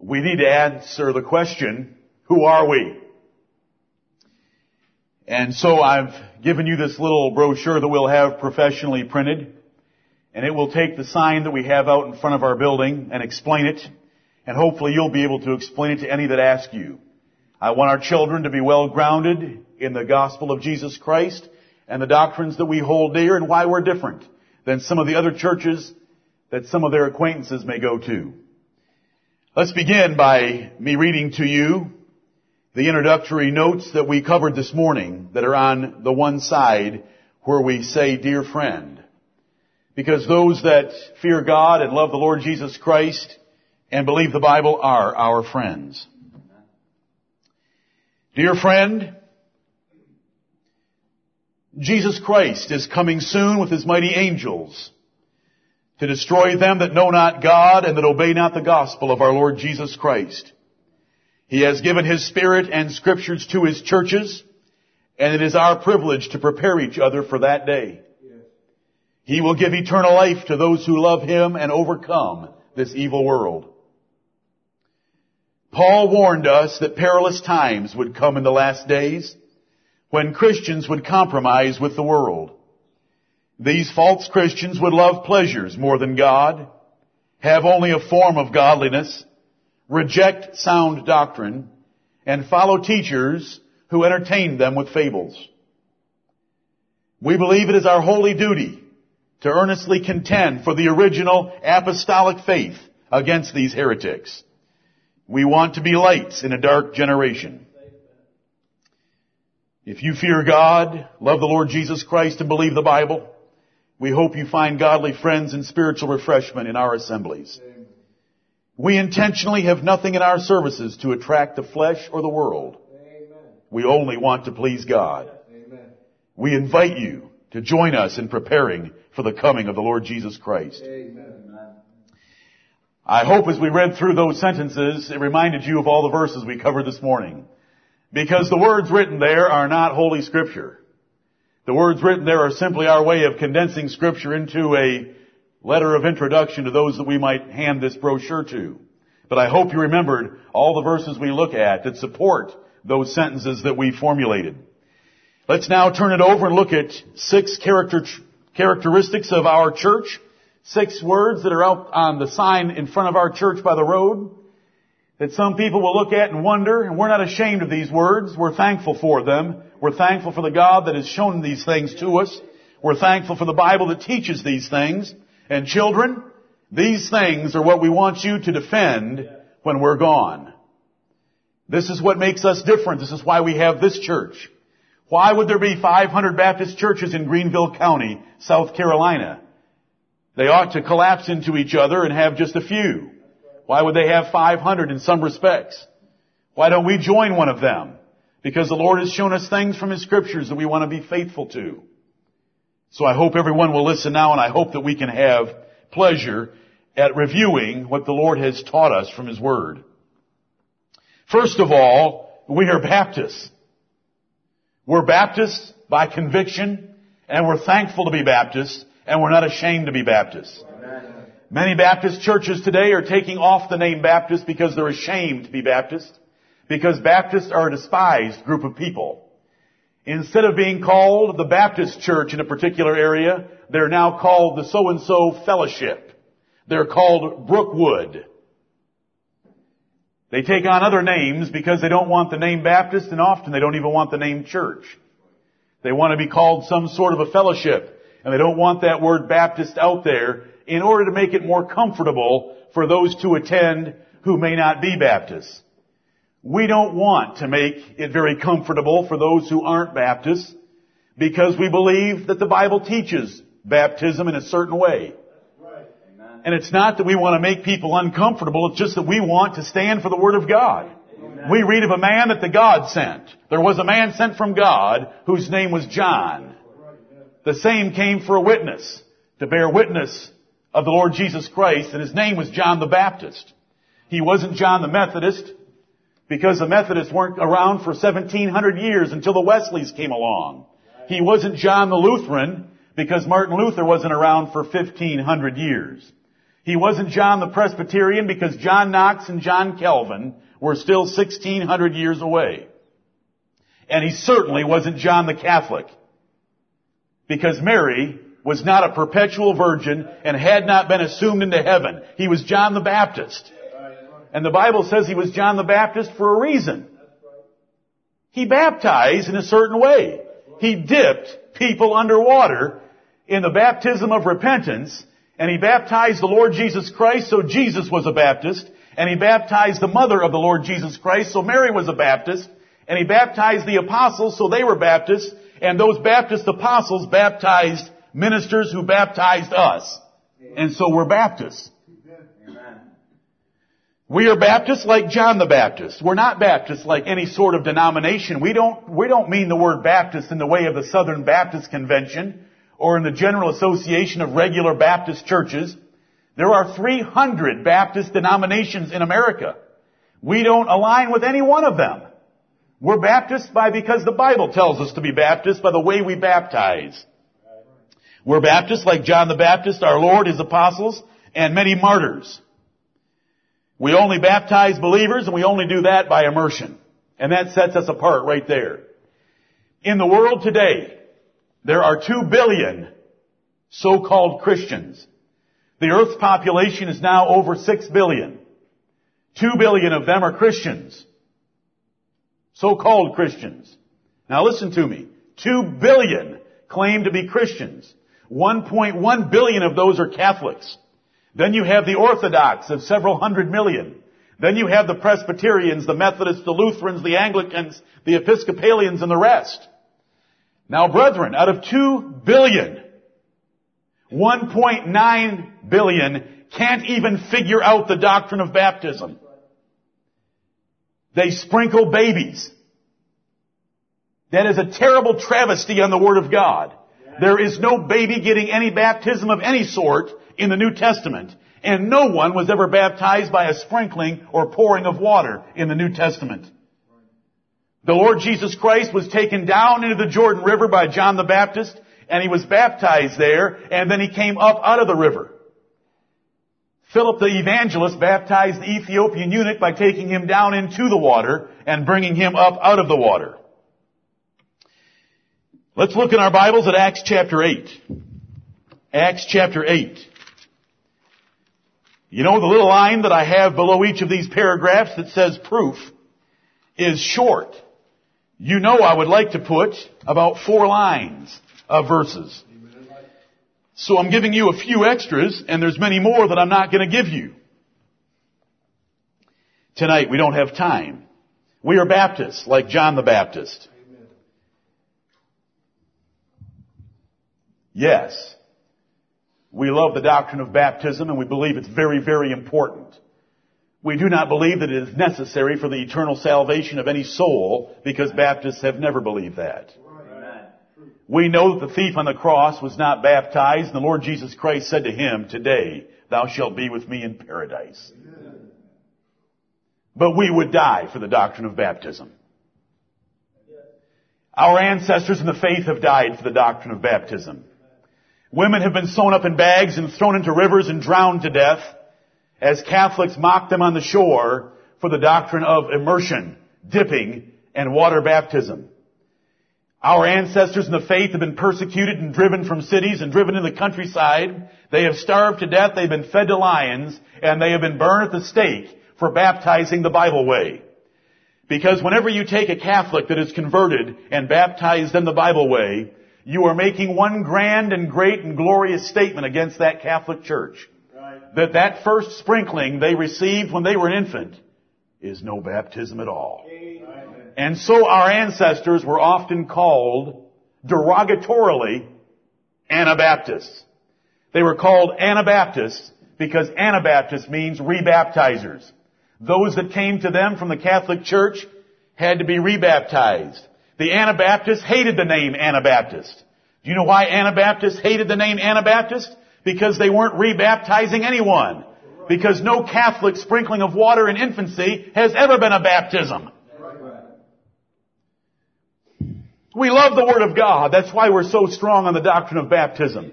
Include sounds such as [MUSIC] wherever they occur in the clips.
we need to answer the question, who are we? And so I've given you this little brochure that we'll have professionally printed, and it will take the sign that we have out in front of our building and explain it, and hopefully you'll be able to explain it to any that ask you. I want our children to be well grounded in the gospel of Jesus Christ and the doctrines that we hold dear and why we're different than some of the other churches that some of their acquaintances may go to. Let's begin by me reading to you the introductory notes that we covered this morning that are on the one side where we say, dear friend. Because those that fear God and love the Lord Jesus Christ and believe the Bible are our friends. Dear friend, Jesus Christ is coming soon with his mighty angels to destroy them that know not God and that obey not the gospel of our Lord Jesus Christ. He has given his spirit and scriptures to his churches, and it is our privilege to prepare each other for that day. He will give eternal life to those who love him and overcome this evil world. Paul warned us that perilous times would come in the last days when Christians would compromise with the world. These false Christians would love pleasures more than God, have only a form of godliness, reject sound doctrine, and follow teachers who entertain them with fables. We believe it is our holy duty to earnestly contend for the original apostolic faith against these heretics. We want to be lights in a dark generation. If you fear God, love the Lord Jesus Christ, and believe the Bible, we hope you find godly friends and spiritual refreshment in our assemblies. We intentionally have nothing in our services to attract the flesh or the world. We only want to please God. We invite you to join us in preparing for the coming of the Lord Jesus Christ. I hope as we read through those sentences, it reminded you of all the verses we covered this morning. Because the words written there are not Holy Scripture. The words written there are simply our way of condensing Scripture into a letter of introduction to those that we might hand this brochure to. But I hope you remembered all the verses we look at that support those sentences that we formulated. Let's now turn it over and look at six character, characteristics of our church six words that are out on the sign in front of our church by the road that some people will look at and wonder, and we're not ashamed of these words. We're thankful for them. We're thankful for the God that has shown these things to us. We're thankful for the Bible that teaches these things. And children, these things are what we want you to defend when we're gone. This is what makes us different. This is why we have this church. Why would there be 500 Baptist churches in Greenville County, South Carolina? They ought to collapse into each other and have just a few. Why would they have 500 in some respects? Why don't we join one of them? Because the Lord has shown us things from His scriptures that we want to be faithful to. So I hope everyone will listen now and I hope that we can have pleasure at reviewing what the Lord has taught us from His Word. First of all, we are Baptists. We're Baptists by conviction and we're thankful to be Baptists and we're not ashamed to be Baptists. Many Baptist churches today are taking off the name Baptist because they're ashamed to be Baptist, because Baptists are a despised group of people. Instead of being called the Baptist church in a particular area, they're now called the so-and-so fellowship. They're called Brookwood. They take on other names because they don't want the name Baptist and often they don't even want the name church. They want to be called some sort of a fellowship. And they don't want that word Baptist out there in order to make it more comfortable for those to attend who may not be Baptists. We don't want to make it very comfortable for those who aren't Baptists because we believe that the Bible teaches baptism in a certain way. And it's not that we want to make people uncomfortable, it's just that we want to stand for the Word of God. Amen. We read of a man that the God sent. There was a man sent from God whose name was John. The same came for a witness, to bear witness of the Lord Jesus Christ, and his name was John the Baptist. He wasn't John the Methodist, because the Methodists weren't around for 1700 years until the Wesleys came along. He wasn't John the Lutheran, because Martin Luther wasn't around for 1500 years. He wasn't John the Presbyterian because John Knox and John Calvin were still 1600 years away. And he certainly wasn't John the Catholic because Mary was not a perpetual virgin and had not been assumed into heaven. He was John the Baptist. And the Bible says he was John the Baptist for a reason. He baptized in a certain way. He dipped people underwater in the baptism of repentance and he baptized the Lord Jesus Christ, so Jesus was a Baptist, and he baptized the mother of the Lord Jesus Christ, so Mary was a Baptist, and he baptized the apostles, so they were Baptists, and those Baptist apostles baptized ministers who baptized us. And so we're Baptists. We are Baptists like John the Baptist. We're not Baptists like any sort of denomination. We don't, we don't mean the word Baptist in the way of the Southern Baptist Convention or in the General Association of Regular Baptist Churches. There are 300 Baptist denominations in America. We don't align with any one of them. We're Baptists by because the Bible tells us to be Baptist by the way we baptize. We're Baptists like John the Baptist, our Lord, His apostles, and many martyrs. We only baptize believers and we only do that by immersion. And that sets us apart right there. In the world today, there are two billion so-called Christians. The earth's population is now over six billion. Two billion of them are Christians. So-called Christians. Now listen to me. Two billion claim to be Christians. 1.1 billion of those are Catholics. Then you have the Orthodox of several hundred million. Then you have the Presbyterians, the Methodists, the Lutherans, the Anglicans, the Episcopalians, and the rest. Now brethren, out of 2 billion, 1.9 billion can't even figure out the doctrine of baptism. They sprinkle babies. That is a terrible travesty on the Word of God. There is no baby getting any baptism of any sort in the New Testament. And no one was ever baptized by a sprinkling or pouring of water in the New Testament. The Lord Jesus Christ was taken down into the Jordan River by John the Baptist, and he was baptized there, and then he came up out of the river. Philip the evangelist baptized the Ethiopian eunuch by taking him down into the water and bringing him up out of the water. Let's look in our Bibles at Acts chapter 8. Acts chapter 8. You know the little line that I have below each of these paragraphs that says proof is short you know I would like to put about four lines of verses. So I'm giving you a few extras, and there's many more that I'm not going to give you. Tonight we don't have time. We are Baptists, like John the Baptist. Yes, we love the doctrine of baptism and we believe it's very, very important. We do not believe that it is necessary for the eternal salvation of any soul because Baptists have never believed that. We know that the thief on the cross was not baptized and the Lord Jesus Christ said to him, today thou shalt be with me in paradise. But we would die for the doctrine of baptism. Our ancestors in the faith have died for the doctrine of baptism. Women have been sewn up in bags and thrown into rivers and drowned to death as Catholics mock them on the shore for the doctrine of immersion, dipping, and water baptism. Our ancestors in the faith have been persecuted and driven from cities and driven to the countryside. They have starved to death, they've been fed to lions, and they have been burned at the stake for baptizing the Bible way. Because whenever you take a Catholic that is converted and baptized in the Bible way, you are making one grand and great and glorious statement against that Catholic Church that that first sprinkling they received when they were an infant is no baptism at all. And so our ancestors were often called derogatorily Anabaptists. They were called Anabaptists because Anabaptist means rebaptizers. Those that came to them from the Catholic Church had to be rebaptized. The Anabaptists hated the name Anabaptist. Do you know why Anabaptists hated the name Anabaptist? because they weren't rebaptizing anyone. Because no Catholic sprinkling of water in infancy has ever been a baptism. We love the Word of God. That's why we're so strong on the doctrine of baptism.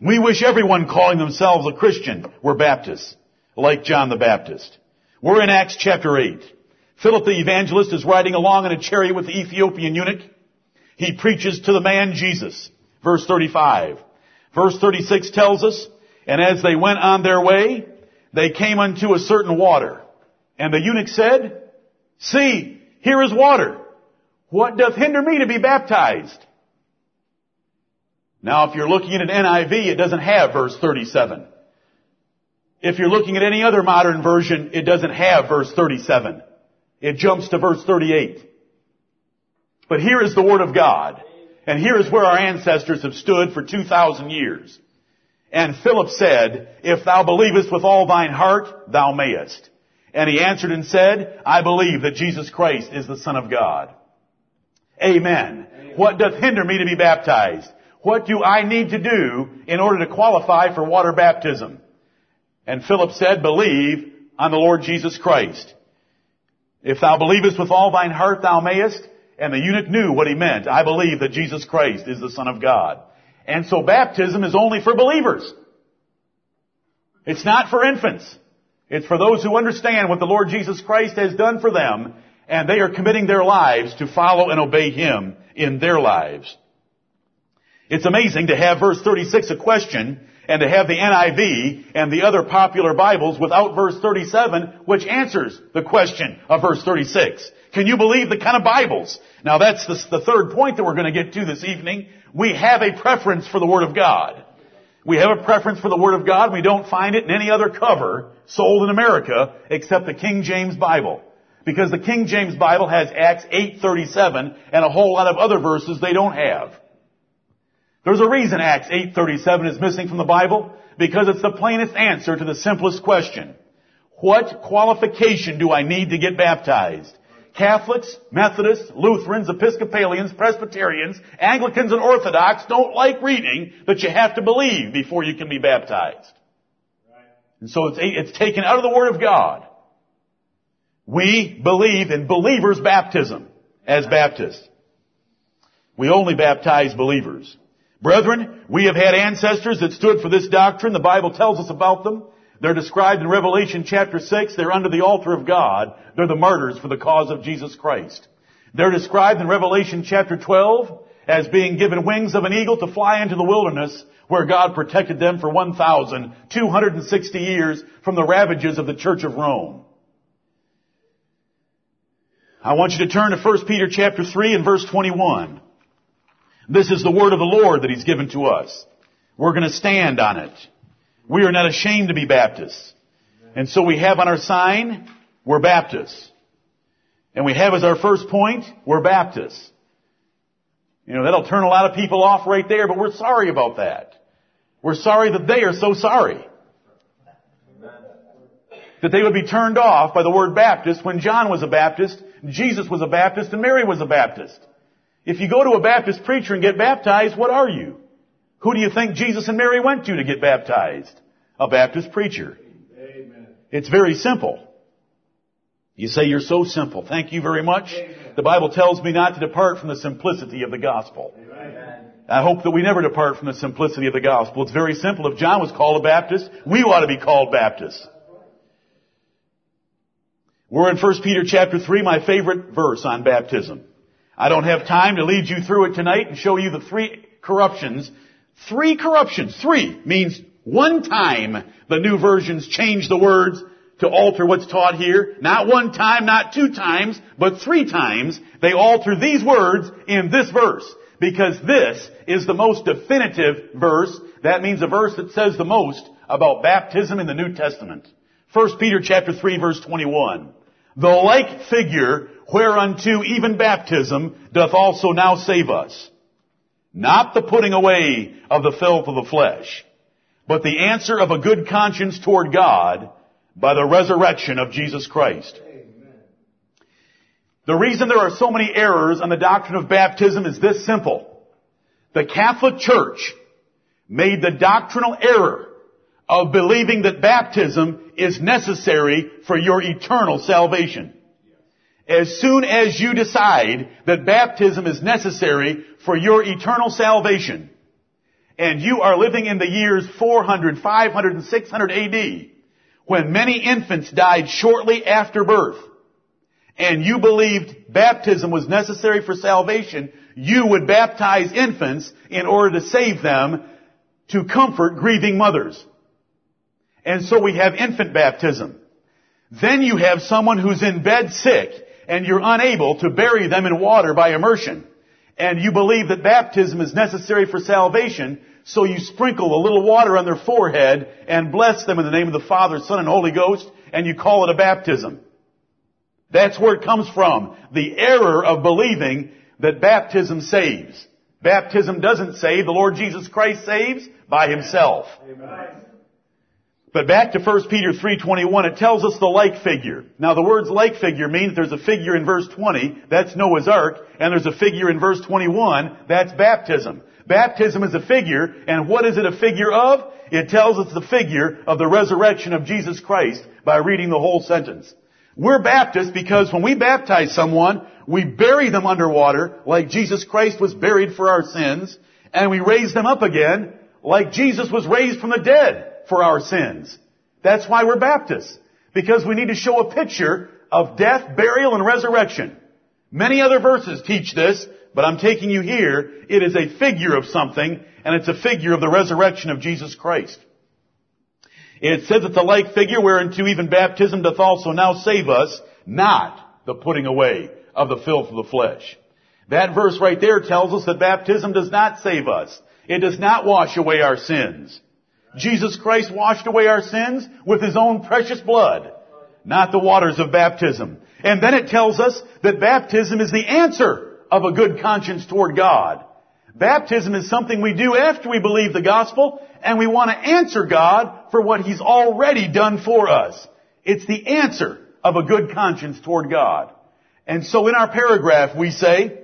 We wish everyone calling themselves a Christian were Baptists, like John the Baptist. We're in Acts chapter 8. Philip the evangelist is riding along in a chariot with the Ethiopian eunuch. He preaches to the man Jesus. Verse 35. Verse 36 tells us, and as they went on their way, they came unto a certain water. And the eunuch said, See, here is water. What doth hinder me to be baptized? Now, if you're looking at an NIV, it doesn't have verse 37. If you're looking at any other modern version, it doesn't have verse 37. It jumps to verse 38. But here is the Word of God. And here is where our ancestors have stood for 2,000 years. And Philip said, If thou believest with all thine heart, thou mayest. And he answered and said, I believe that Jesus Christ is the Son of God. Amen. Amen. What doth hinder me to be baptized? What do I need to do in order to qualify for water baptism? And Philip said, believe on the Lord Jesus Christ. If thou believest with all thine heart, thou mayest. And the eunuch knew what he meant. I believe that Jesus Christ is the Son of God. And so baptism is only for believers. It's not for infants. It's for those who understand what the Lord Jesus Christ has done for them and they are committing their lives to follow and obey Him in their lives. It's amazing to have verse 36 a question and to have the NIV and the other popular Bibles without verse 37 which answers the question of verse 36. Can you believe the kind of Bibles? Now that's the, the third point that we're going to get to this evening. We have a preference for the Word of God. We have a preference for the Word of God. We don't find it in any other cover sold in America except the King James Bible. Because the King James Bible has Acts 8.37 and a whole lot of other verses they don't have. There's a reason Acts 8.37 is missing from the Bible. Because it's the plainest answer to the simplest question. What qualification do I need to get baptized? Catholics, Methodists, Lutherans, Episcopalians, Presbyterians, Anglicans, and Orthodox don't like reading that you have to believe before you can be baptized. And so it's, it's taken out of the Word of God. We believe in believers' baptism as Baptists. We only baptize believers. Brethren, we have had ancestors that stood for this doctrine. The Bible tells us about them. They're described in Revelation chapter 6. They're under the altar of God. They're the martyrs for the cause of Jesus Christ. They're described in Revelation chapter 12 as being given wings of an eagle to fly into the wilderness where God protected them for 1,260 years from the ravages of the Church of Rome. I want you to turn to 1 Peter chapter 3 and verse 21. This is the word of the Lord that He's given to us. We're going to stand on it. We are not ashamed to be Baptists. And so we have on our sign, we're Baptists. And we have as our first point, we're Baptists. You know, that'll turn a lot of people off right there, but we're sorry about that. We're sorry that they are so sorry. That they would be turned off by the word Baptist when John was a Baptist, Jesus was a Baptist, and Mary was a Baptist. If you go to a Baptist preacher and get baptized, what are you? Who do you think Jesus and Mary went to to get baptized? A Baptist preacher. Amen. It's very simple. You say you're so simple. Thank you very much. Amen. The Bible tells me not to depart from the simplicity of the gospel. Amen. I hope that we never depart from the simplicity of the gospel. It's very simple. If John was called a Baptist, we ought to be called Baptists. We're in 1 Peter chapter 3, my favorite verse on baptism. I don't have time to lead you through it tonight and show you the three corruptions Three corruptions. Three means one time the new versions change the words to alter what's taught here. Not one time, not two times, but three times they alter these words in this verse. Because this is the most definitive verse. That means a verse that says the most about baptism in the New Testament. 1 Peter chapter 3 verse 21. The like figure whereunto even baptism doth also now save us not the putting away of the filth of the flesh, but the answer of a good conscience toward God by the resurrection of Jesus Christ. Amen. The reason there are so many errors on the doctrine of baptism is this simple. The Catholic Church made the doctrinal error of believing that baptism is necessary for your eternal salvation. As soon as you decide that baptism is necessary for your eternal salvation, and you are living in the years 400, 500, and 600 AD, when many infants died shortly after birth, and you believed baptism was necessary for salvation, you would baptize infants in order to save them to comfort grieving mothers. And so we have infant baptism. Then you have someone who's in bed sick and you're unable to bury them in water by immersion. And you believe that baptism is necessary for salvation, so you sprinkle a little water on their forehead and bless them in the name of the Father, Son, and Holy Ghost, and you call it a baptism. That's where it comes from. The error of believing that baptism saves. Baptism doesn't save. The Lord Jesus Christ saves by Himself. Amen. But back to 1 Peter 3.21, it tells us the like figure. Now the words like figure means there's a figure in verse 20, that's Noah's Ark, and there's a figure in verse 21, that's baptism. Baptism is a figure, and what is it a figure of? It tells us the figure of the resurrection of Jesus Christ by reading the whole sentence. We're Baptists because when we baptize someone, we bury them underwater like Jesus Christ was buried for our sins, and we raise them up again like Jesus was raised from the dead for our sins. That's why we're Baptists. Because we need to show a picture of death, burial, and resurrection. Many other verses teach this, but I'm taking you here. It is a figure of something, and it's a figure of the resurrection of Jesus Christ. It says it's a like figure whereunto even baptism doth also now save us, not the putting away of the filth of the flesh. That verse right there tells us that baptism does not save us. It does not wash away our sins. Jesus Christ washed away our sins with His own precious blood, not the waters of baptism. And then it tells us that baptism is the answer of a good conscience toward God. Baptism is something we do after we believe the gospel and we want to answer God for what He's already done for us. It's the answer of a good conscience toward God. And so in our paragraph we say,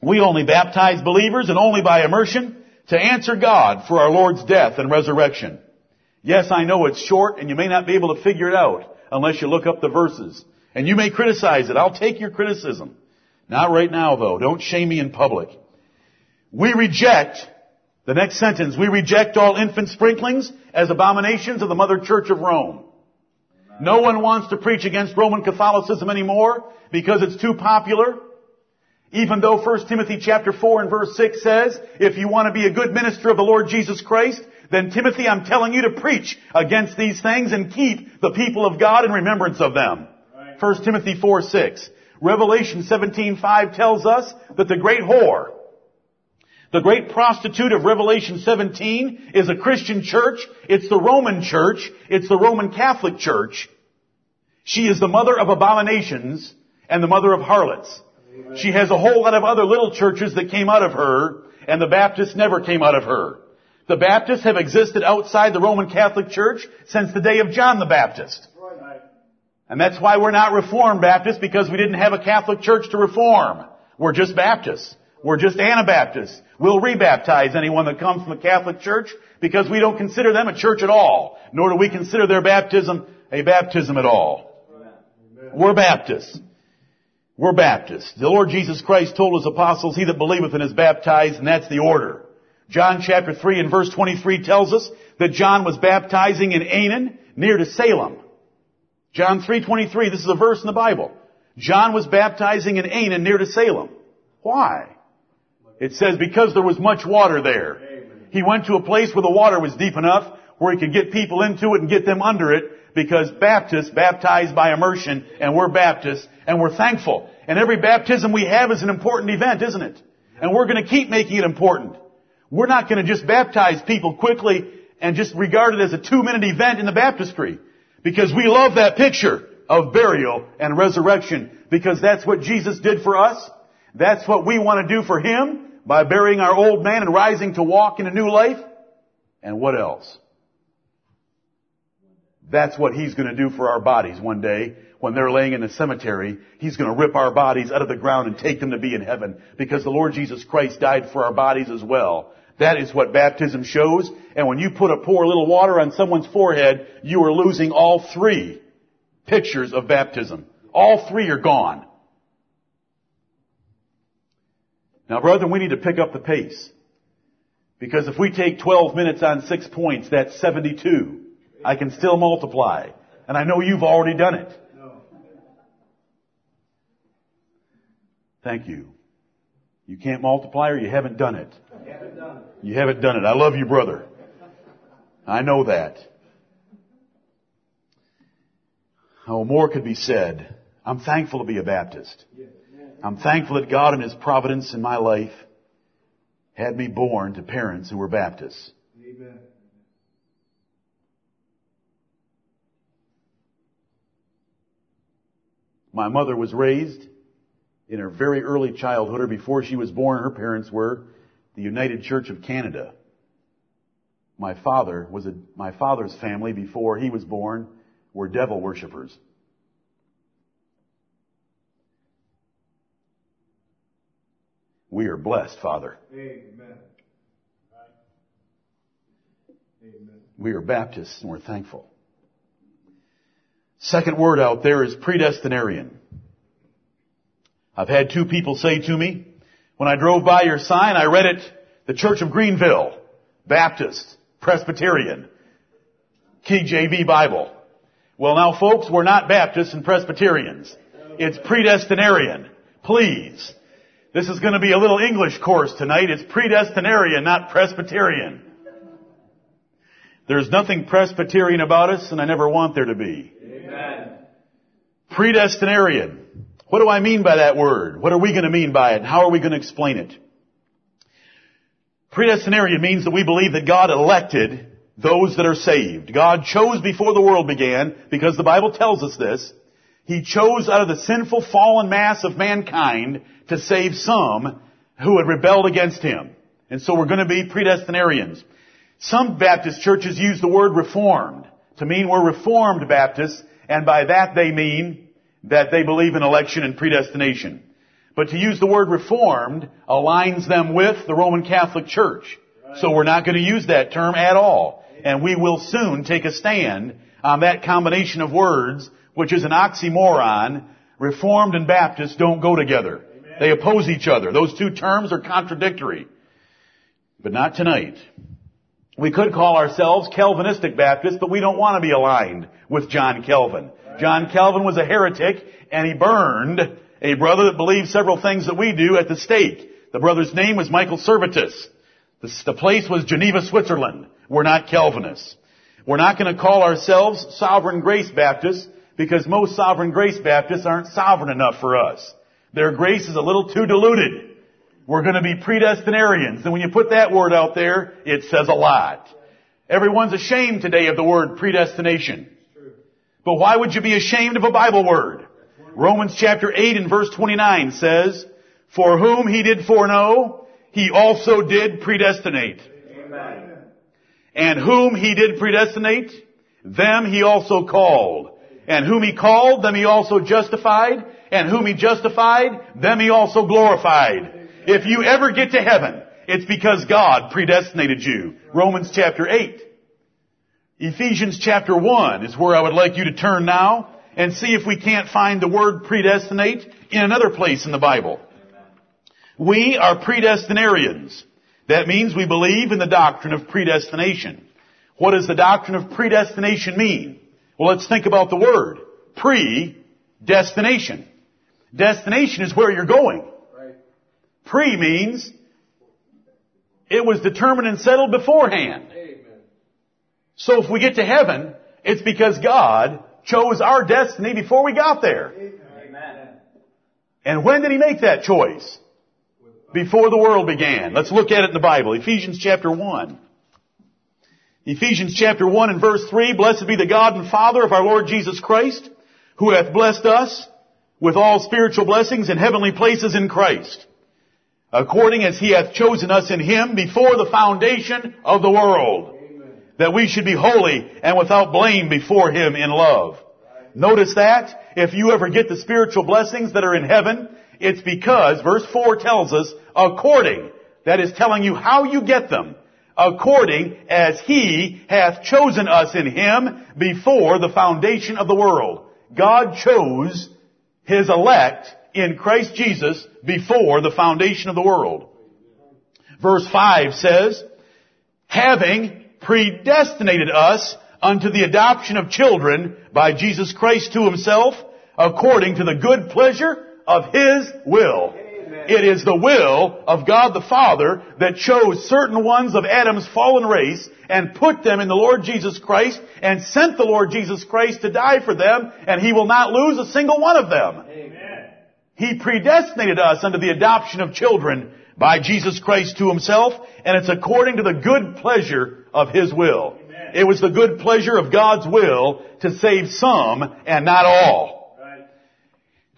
we only baptize believers and only by immersion to answer God for our Lord's death and resurrection. Yes, I know it's short and you may not be able to figure it out unless you look up the verses. And you may criticize it. I'll take your criticism. Not right now though. Don't shame me in public. We reject, the next sentence, we reject all infant sprinklings as abominations of the Mother Church of Rome. No one wants to preach against Roman Catholicism anymore because it's too popular. Even though 1 Timothy chapter 4 and verse 6 says, if you want to be a good minister of the Lord Jesus Christ, then Timothy, I'm telling you to preach against these things and keep the people of God in remembrance of them. Right. 1 Timothy 4, 6. Revelation 17, 5 tells us that the great whore, the great prostitute of Revelation 17 is a Christian church. It's the Roman church. It's the Roman Catholic church. She is the mother of abominations and the mother of harlots. She has a whole lot of other little churches that came out of her, and the Baptists never came out of her. The Baptists have existed outside the Roman Catholic Church since the day of John the Baptist. And that's why we're not Reformed Baptists, because we didn't have a Catholic Church to reform. We're just Baptists. We're just Anabaptists. We'll rebaptize anyone that comes from the Catholic Church because we don't consider them a church at all, nor do we consider their baptism a baptism at all. We're Baptists. We're Baptists. The Lord Jesus Christ told his apostles, he that believeth and is baptized, and that's the order. John chapter 3 and verse 23 tells us that John was baptizing in Aenon near to Salem. John 3.23, this is a verse in the Bible. John was baptizing in Aenon near to Salem. Why? It says because there was much water there. He went to a place where the water was deep enough where he could get people into it and get them under it because Baptists baptize by immersion and we're Baptists and we're thankful. And every baptism we have is an important event, isn't it? And we're going to keep making it important. We're not going to just baptize people quickly and just regard it as a two minute event in the baptistry. Because we love that picture of burial and resurrection because that's what Jesus did for us. That's what we want to do for Him by burying our old man and rising to walk in a new life. And what else? That's what He's going to do for our bodies one day when they're laying in the cemetery. He's going to rip our bodies out of the ground and take them to be in heaven because the Lord Jesus Christ died for our bodies as well. That is what baptism shows. And when you put a pour little water on someone's forehead, you are losing all three pictures of baptism. All three are gone. Now, brethren, we need to pick up the pace. Because if we take 12 minutes on six points, that's 72. I can still multiply. And I know you've already done it. Thank you. You can't multiply or you haven't done it. You haven't done it. I love you, brother. I know that. Oh, more could be said. I'm thankful to be a Baptist. I'm thankful that God in His providence in my life had me born to parents who were Baptists. My mother was raised in her very early childhood, or before she was born, her parents were the United Church of Canada. My father was a, my father's family before he was born were devil worshippers. We are blessed, Father. Amen. Amen. We are Baptists and we're thankful. Second word out there is predestinarian. I've had two people say to me, when I drove by your sign, I read it, the Church of Greenville, Baptist, Presbyterian, KJV Bible. Well now folks, we're not Baptists and Presbyterians. It's predestinarian. Please. This is going to be a little English course tonight. It's predestinarian, not Presbyterian. There's nothing Presbyterian about us, and I never want there to be. Predestinarian. What do I mean by that word? What are we going to mean by it? How are we going to explain it? Predestinarian means that we believe that God elected those that are saved. God chose before the world began, because the Bible tells us this. He chose out of the sinful fallen mass of mankind to save some who had rebelled against Him. And so we're going to be predestinarians. Some Baptist churches use the word reformed to mean we're reformed Baptists, and by that they mean that they believe in election and predestination. But to use the word reformed aligns them with the Roman Catholic Church. So we're not going to use that term at all and we will soon take a stand on that combination of words, which is an oxymoron. Reformed and Baptist don't go together. Amen. They oppose each other. Those two terms are contradictory. But not tonight. We could call ourselves Calvinistic Baptists, but we don't want to be aligned with John Calvin. John Calvin was a heretic, and he burned a brother that believed several things that we do at the stake. The brother's name was Michael Servetus. The, the place was Geneva, Switzerland. We're not Calvinists. We're not going to call ourselves Sovereign Grace Baptists because most Sovereign Grace Baptists aren't sovereign enough for us. Their grace is a little too diluted. We're going to be predestinarians. And when you put that word out there, it says a lot. Everyone's ashamed today of the word predestination. But why would you be ashamed of a Bible word? Romans chapter 8 and verse 29 says, For whom he did foreknow, he also did predestinate. Amen. And whom he did predestinate, them he also called. And whom he called, them he also justified. And whom he justified, them he also glorified. If you ever get to heaven, it's because God predestinated you. Romans chapter 8. Ephesians chapter 1 is where I would like you to turn now and see if we can't find the word predestinate in another place in the Bible. We are predestinarians. That means we believe in the doctrine of predestination. What does the doctrine of predestination mean? Well, let's think about the word. Pre-destination. Destination is where you're going. Pre means it was determined and settled beforehand. So if we get to heaven, it's because God chose our destiny before we got there. Amen. And when did He make that choice? before the world began. Let's look at it in the Bible. Ephesians chapter 1. Ephesians chapter 1 and verse 3, Blessed be the God and Father of our Lord Jesus Christ, who hath blessed us with all spiritual blessings in heavenly places in Christ, according as he hath chosen us in him before the foundation of the world, Amen. that we should be holy and without blame before him in love. Right. Notice that if you ever get the spiritual blessings that are in heaven, it's because, verse 4 tells us, according, that is telling you how you get them, according as He hath chosen us in Him before the foundation of the world. God chose His elect in Christ Jesus before the foundation of the world. Verse 5 says, having predestinated us unto the adoption of children by Jesus Christ to himself, according to the good pleasure of his will. It is the will of God the Father that chose certain ones of Adam's fallen race and put them in the Lord Jesus Christ and sent the Lord Jesus Christ to die for them and He will not lose a single one of them. He predestinated us unto the adoption of children by Jesus Christ to Himself and it's according to the good pleasure of His will. Amen. It was the good pleasure of God's will to save some and not all.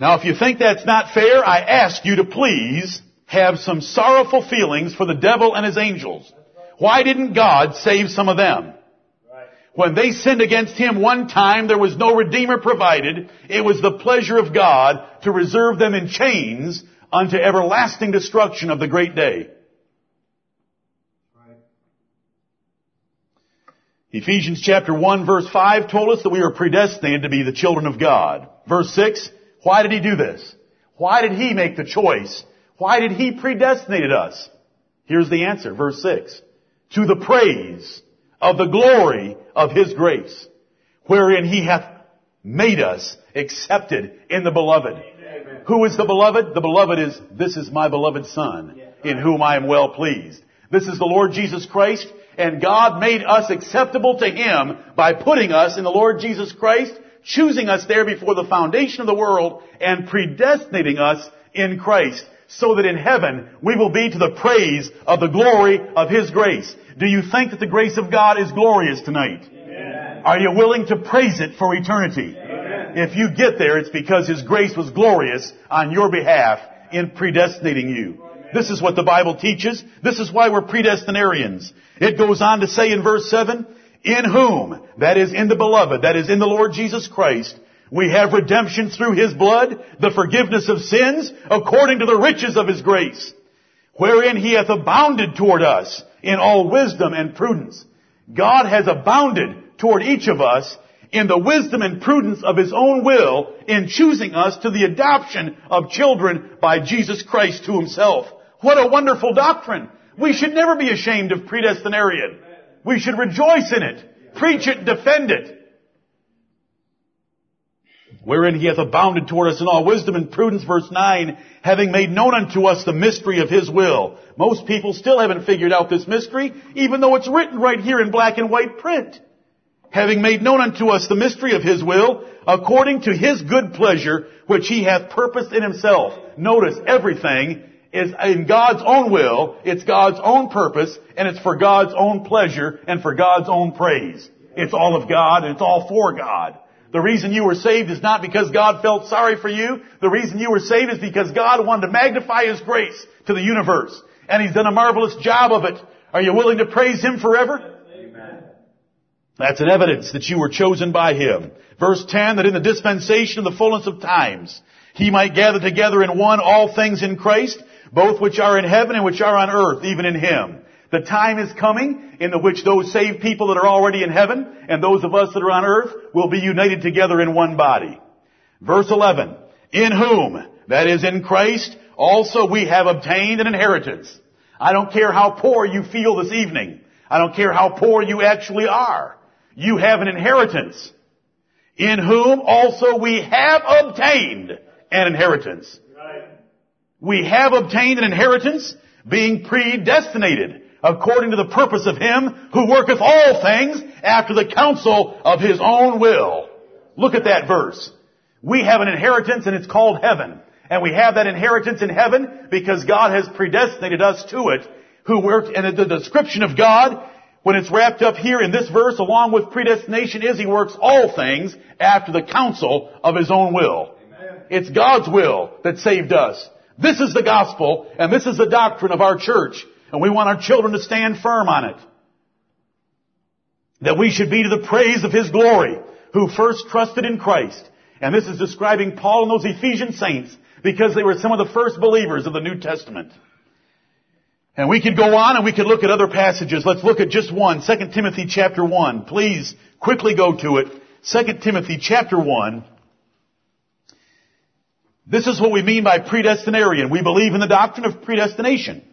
Now if you think that's not fair, I ask you to please have some sorrowful feelings for the devil and his angels. Why didn't God save some of them? When they sinned against Him one time, there was no Redeemer provided. It was the pleasure of God to reserve them in chains unto everlasting destruction of the great day. Ephesians chapter 1 verse 5 told us that we are predestinated to be the children of God. Verse 6, why did he do this? Why did he make the choice? Why did he predestinate us? Here's the answer, verse 6. To the praise of the glory of his grace, wherein he hath made us accepted in the beloved. Amen. Who is the beloved? The beloved is, this is my beloved son, in whom I am well pleased. This is the Lord Jesus Christ, and God made us acceptable to him by putting us in the Lord Jesus Christ choosing us there before the foundation of the world and predestinating us in Christ so that in heaven we will be to the praise of the glory of His grace. Do you think that the grace of God is glorious tonight? Amen. Are you willing to praise it for eternity? Amen. If you get there, it's because His grace was glorious on your behalf in predestinating you. This is what the Bible teaches. This is why we're predestinarians. It goes on to say in verse 7, in whom, that is in the beloved, that is in the Lord Jesus Christ, we have redemption through His blood, the forgiveness of sins, according to the riches of His grace, wherein He hath abounded toward us in all wisdom and prudence. God has abounded toward each of us in the wisdom and prudence of His own will in choosing us to the adoption of children by Jesus Christ to Himself. What a wonderful doctrine! We should never be ashamed of predestinarian. We should rejoice in it. Preach it, defend it. Wherein he hath abounded toward us in all wisdom and prudence, verse 9, having made known unto us the mystery of his will. Most people still haven't figured out this mystery, even though it's written right here in black and white print. Having made known unto us the mystery of his will, according to his good pleasure, which he hath purposed in himself. Notice everything is in God's own will, it's God's own purpose, and it's for God's own pleasure and for God's own praise. It's all of God and it's all for God. The reason you were saved is not because God felt sorry for you. The reason you were saved is because God wanted to magnify His grace to the universe. And He's done a marvelous job of it. Are you willing to praise Him forever? Amen. That's an evidence that you were chosen by Him. Verse 10, that in the dispensation of the fullness of times, He might gather together in one all things in Christ, both which are in heaven and which are on earth, even in Him. The time is coming in the which those saved people that are already in heaven and those of us that are on earth will be united together in one body. Verse 11, in whom, that is in Christ, also we have obtained an inheritance. I don't care how poor you feel this evening. I don't care how poor you actually are. You have an inheritance. In whom also we have obtained an inheritance. We have obtained an inheritance, being predestinated according to the purpose of Him who worketh all things after the counsel of His own will. Look at that verse. We have an inheritance and it's called heaven. And we have that inheritance in heaven because God has predestinated us to it who worked, and the description of God, when it's wrapped up here in this verse along with predestination is He works all things after the counsel of His own will. Amen. It's God's will that saved us. This is the gospel, and this is the doctrine of our church, and we want our children to stand firm on it. That we should be to the praise of His glory, who first trusted in Christ. And this is describing Paul and those Ephesian saints, because they were some of the first believers of the New Testament. And we could go on and we could look at other passages. Let's look at just one. 2 Timothy chapter 1. Please quickly go to it. 2 Timothy chapter 1. This is what we mean by predestinarian. We believe in the doctrine of predestination.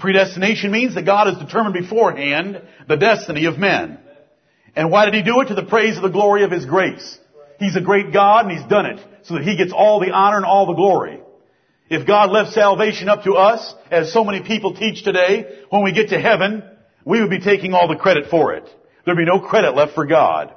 Predestination means that God has determined beforehand the destiny of men. And why did He do it? To the praise of the glory of His grace. He's a great God and He's done it so that He gets all the honor and all the glory. If God left salvation up to us, as so many people teach today, when we get to heaven, we would be taking all the credit for it. There'd be no credit left for God.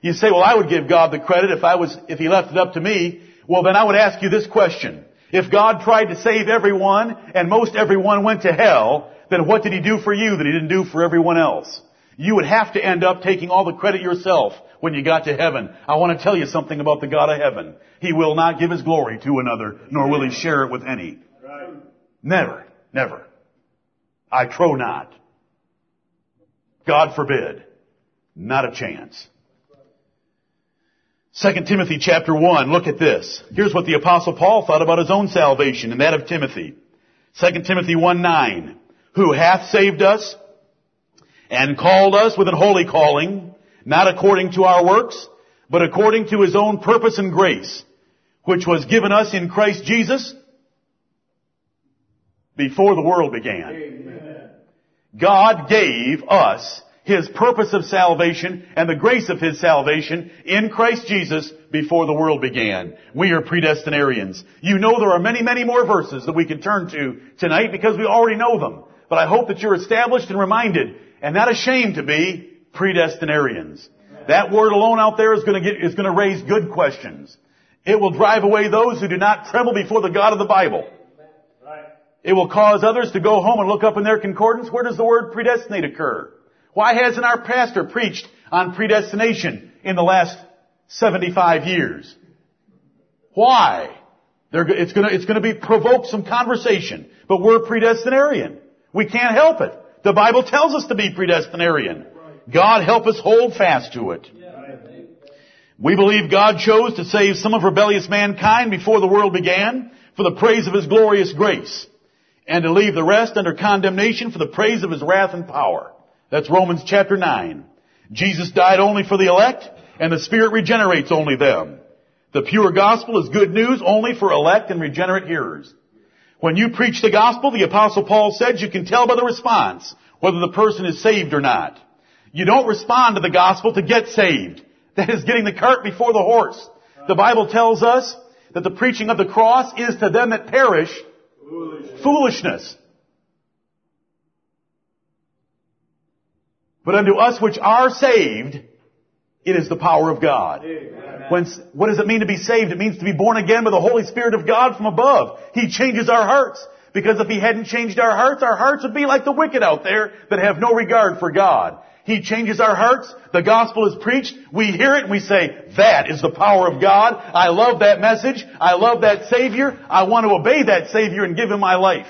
You say, well, I would give God the credit if I was, if He left it up to me. Well, then I would ask you this question. If God tried to save everyone and most everyone went to hell, then what did He do for you that He didn't do for everyone else? You would have to end up taking all the credit yourself when you got to heaven. I want to tell you something about the God of heaven. He will not give His glory to another, nor will He share it with any. Right. Never. Never. I trow not. God forbid. Not a chance. 2 Timothy chapter 1, look at this. Here's what the apostle Paul thought about his own salvation and that of Timothy. 2 Timothy 1 9, who hath saved us and called us with an holy calling, not according to our works, but according to his own purpose and grace, which was given us in Christ Jesus before the world began. Amen. God gave us His purpose of salvation and the grace of His salvation in Christ Jesus before the world began. We are predestinarians. You know there are many, many more verses that we can turn to tonight because we already know them. But I hope that you're established and reminded and not ashamed to be predestinarians. That word alone out there is going to get, is going to raise good questions. It will drive away those who do not tremble before the God of the Bible. It will cause others to go home and look up in their concordance. Where does the word predestinate occur? Why hasn't our pastor preached on predestination in the last 75 years? Why? They're, it's gonna, it's gonna be, provoke some conversation. But we're predestinarian. We can't help it. The Bible tells us to be predestinarian. God help us hold fast to it. We believe God chose to save some of rebellious mankind before the world began for the praise of His glorious grace and to leave the rest under condemnation for the praise of His wrath and power. That's Romans chapter 9. Jesus died only for the elect and the Spirit regenerates only them. The pure gospel is good news only for elect and regenerate hearers. When you preach the gospel, the apostle Paul said you can tell by the response whether the person is saved or not. You don't respond to the gospel to get saved. [LAUGHS] That is getting the cart before the horse. The Bible tells us that the preaching of the cross is to them that perish Foolish. foolishness. But unto us which are saved, it is the power of God. When, what does it mean to be saved? It means to be born again by the Holy Spirit of God from above. He changes our hearts. Because if He hadn't changed our hearts, our hearts would be like the wicked out there that have no regard for God. He changes our hearts. The gospel is preached. We hear it and we say, that is the power of God. I love that message. I love that Savior. I want to obey that Savior and give Him my life.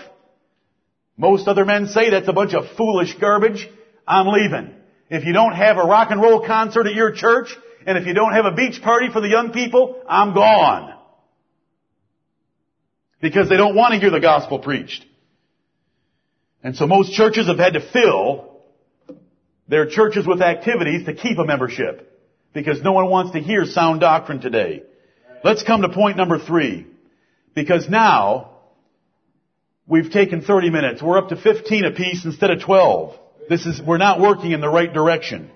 Most other men say that's a bunch of foolish garbage. I'm leaving. If you don't have a rock and roll concert at your church, and if you don't have a beach party for the young people, I'm gone. Because they don't want to hear the gospel preached. And so most churches have had to fill their churches with activities to keep a membership. Because no one wants to hear sound doctrine today. Let's come to point number three. Because now, we've taken 30 minutes. We're up to 15 apiece instead of 12. This is, we're not working in the right direction.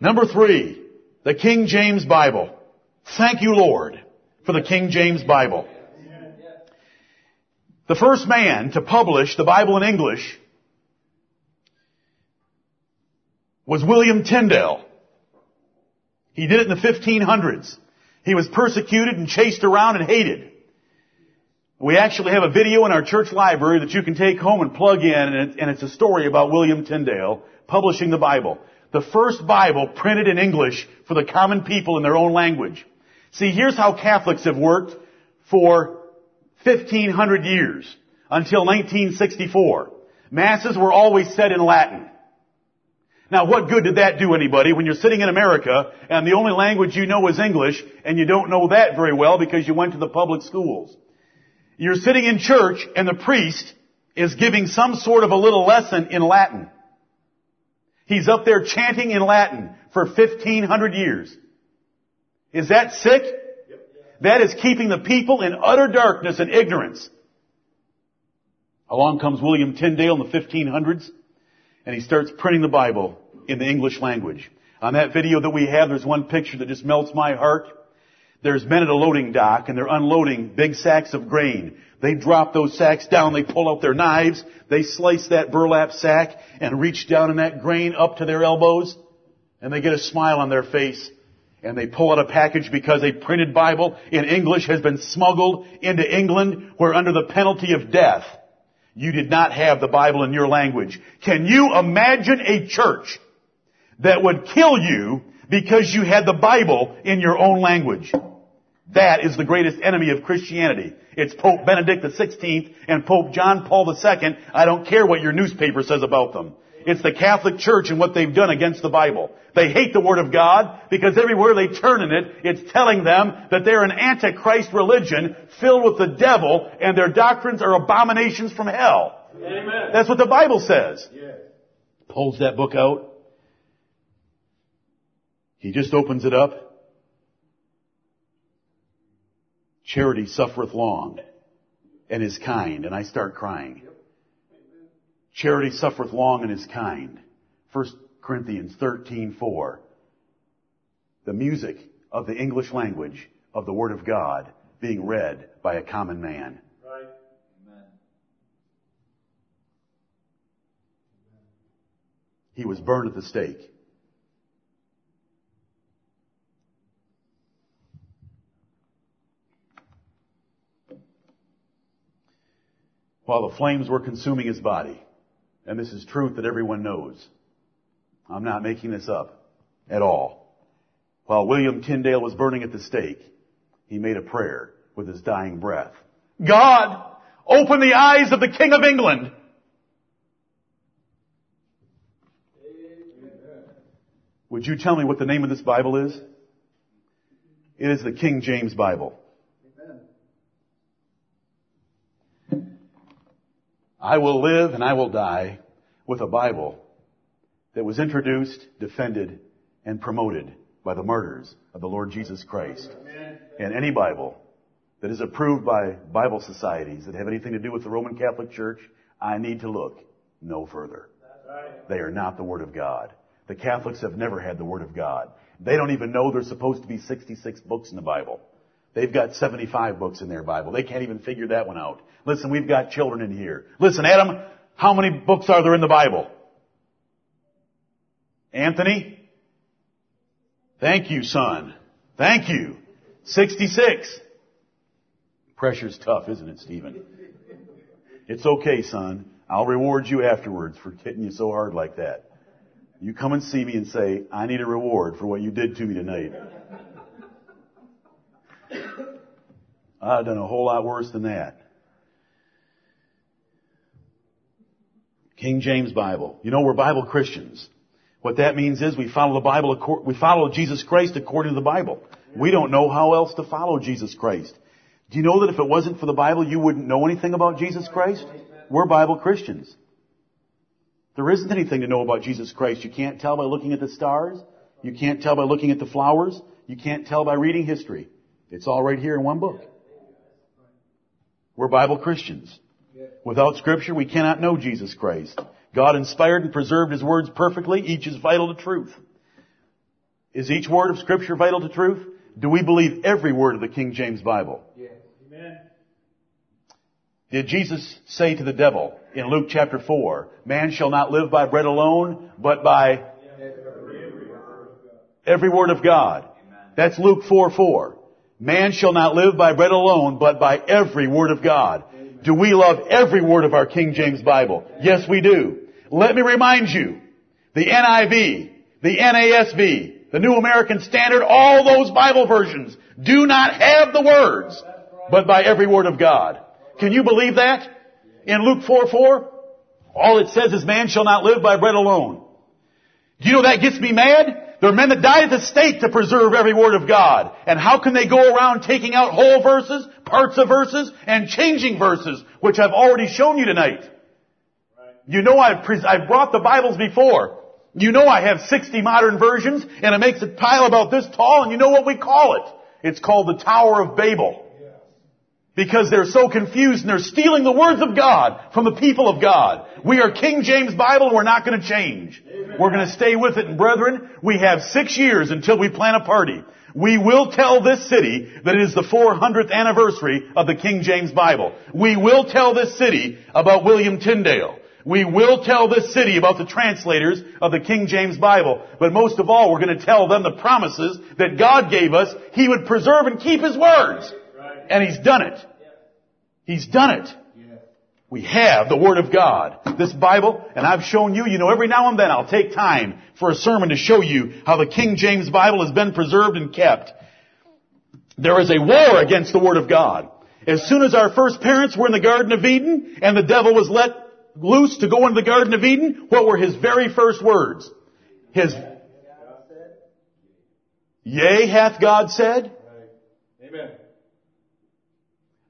Number three, the King James Bible. Thank you, Lord, for the King James Bible. The first man to publish the Bible in English was William Tyndale. He did it in the 1500s. He was persecuted and chased around and hated. We actually have a video in our church library that you can take home and plug in, and, it's a story about William Tyndale publishing the Bible. The first Bible printed in English for the common people in their own language. See, here's how Catholics have worked for 1500 years until 1964. Masses were always said in Latin. Now what good did that do anybody when you're sitting in America and the only language you know is English and you don't know that very well because you went to the public schools? You're sitting in church and the priest is giving some sort of a little lesson in Latin. He's up there chanting in Latin for 1500 years. Is that sick? That is keeping the people in utter darkness and ignorance. Along comes William Tyndale in the 1500s, and he starts printing the Bible in the English language. On that video that we have, there's one picture that just melts my heart. There's men at a loading dock, and they're unloading big sacks of grain. They drop those sacks down, they pull out their knives, they slice that burlap sack, and reach down in that grain up to their elbows, and they get a smile on their face, and they pull out a package because a printed Bible in English has been smuggled into England, where under the penalty of death, you did not have the Bible in your language. Can you imagine a church that would kill you because you had the Bible in your own language? That is the greatest enemy of Christianity. It's Pope Benedict XVI and Pope John Paul II. I don't care what your newspaper says about them. It's the Catholic Church and what they've done against the Bible. They hate the Word of God because everywhere they turn in it, it's telling them that they're an antichrist religion filled with the devil and their doctrines are abominations from hell. Amen. That's what the Bible says. Yes. Pulls that book out. He just opens it up. Charity suffereth long and is kind. And I start crying. Charity suffereth long and is kind. 1 Corinthians 13:4. The music of the English language of the Word of God being read by a common man. Right. Amen. He was burned at the stake. While the flames were consuming his body, and this is truth that everyone knows. I'm not making this up at all. While William Tyndale was burning at the stake, he made a prayer with his dying breath. God, open the eyes of the King of England. Would you tell me what the name of this Bible is? It is the King James Bible. I will live and I will die with a Bible that was introduced, defended, and promoted by the martyrs of the Lord Jesus Christ. And any Bible that is approved by Bible societies that have anything to do with the Roman Catholic Church, I need to look no further. Right. They are not the Word of God. The Catholics have never had the Word of God. They don't even know there's supposed to be 66 books in the Bible. They've got 75 books in their Bible. They can't even figure that one out. Listen, we've got children in here. Listen, Adam, how many books are there in the Bible? Anthony? Thank you, son. Thank you. 66. Pressure's tough, isn't it, Stephen? It's okay, son. I'll reward you afterwards for hitting you so hard like that. You come and see me and say, I need a reward for what you did to me tonight. I've done a whole lot worse than that. King James Bible. You know, we're Bible Christians. What that means is we follow the Bible, we follow Jesus Christ according to the Bible. We don't know how else to follow Jesus Christ. Do you know that if it wasn't for the Bible, you wouldn't know anything about Jesus Christ? We're Bible Christians. There isn't anything to know about Jesus Christ. You can't tell by looking at the stars. You can't tell by looking at the flowers. You can't tell by reading history. It's all right here in one book. We're Bible Christians. Without scripture, we cannot know Jesus Christ. God inspired and preserved His words perfectly. Each is vital to truth. Is each word of scripture vital to truth? Do we believe every word of the King James Bible? Yes. Amen. Did Jesus say to the devil in Luke chapter 4, man shall not live by bread alone, but by every word of God. That's Luke 4 4. Man shall not live by bread alone, but by every word of God. Do we love every word of our King James Bible? Yes, we do. Let me remind you, the NIV, the NASB, the New American Standard, all those Bible versions do not have the words, but by every word of God. Can you believe that? In Luke 4 4, all it says is man shall not live by bread alone. Do you know that gets me mad? There are men that die at the stake to preserve every word of God. And how can they go around taking out whole verses, parts of verses, and changing verses, which I've already shown you tonight? You know I've, pre- I've brought the Bibles before. You know I have 60 modern versions, and it makes a pile about this tall, and you know what we call it. It's called the Tower of Babel. Because they're so confused and they're stealing the words of God from the people of God. We are King James Bible and we're not going to change. We're going to stay with it. And brethren, we have six years until we plan a party. We will tell this city that it is the 400th anniversary of the King James Bible. We will tell this city about William Tyndale. We will tell this city about the translators of the King James Bible. But most of all, we're going to tell them the promises that God gave us. He would preserve and keep His words. And He's done it. He's done it. We have the Word of God. This Bible, and I've shown you, you know, every now and then I'll take time for a sermon to show you how the King James Bible has been preserved and kept. There is a war against the Word of God. As soon as our first parents were in the Garden of Eden and the devil was let loose to go into the Garden of Eden, what were his very first words? His, Yea, hath God said? Amen.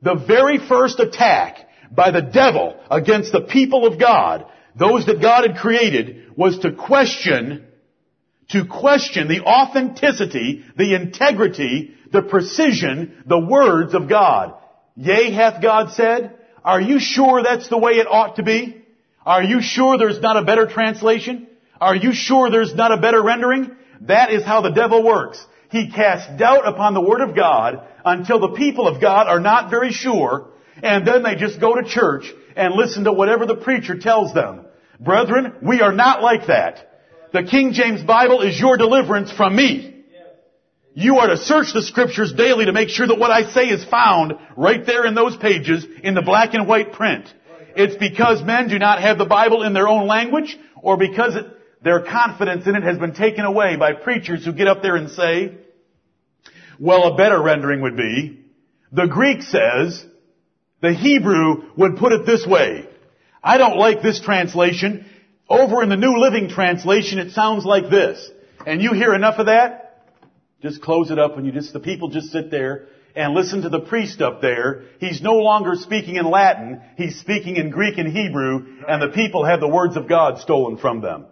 The very first attack by the devil against the people of God, those that God had created, was to question, to question the authenticity, the integrity, the precision, the words of God. Yea, hath God said? Are you sure that's the way it ought to be? Are you sure there's not a better translation? Are you sure there's not a better rendering? That is how the devil works. He casts doubt upon the Word of God until the people of God are not very sure, and then they just go to church and listen to whatever the preacher tells them. Brethren, we are not like that. The King James Bible is your deliverance from me. You are to search the scriptures daily to make sure that what I say is found right there in those pages in the black and white print. It's because men do not have the Bible in their own language or because it, their confidence in it has been taken away by preachers who get up there and say, well, a better rendering would be, the Greek says, the Hebrew would put it this way. I don't like this translation. Over in the New Living Translation, it sounds like this. And you hear enough of that? Just close it up and you just, the people just sit there and listen to the priest up there. He's no longer speaking in Latin. He's speaking in Greek and Hebrew and the people have the words of God stolen from them.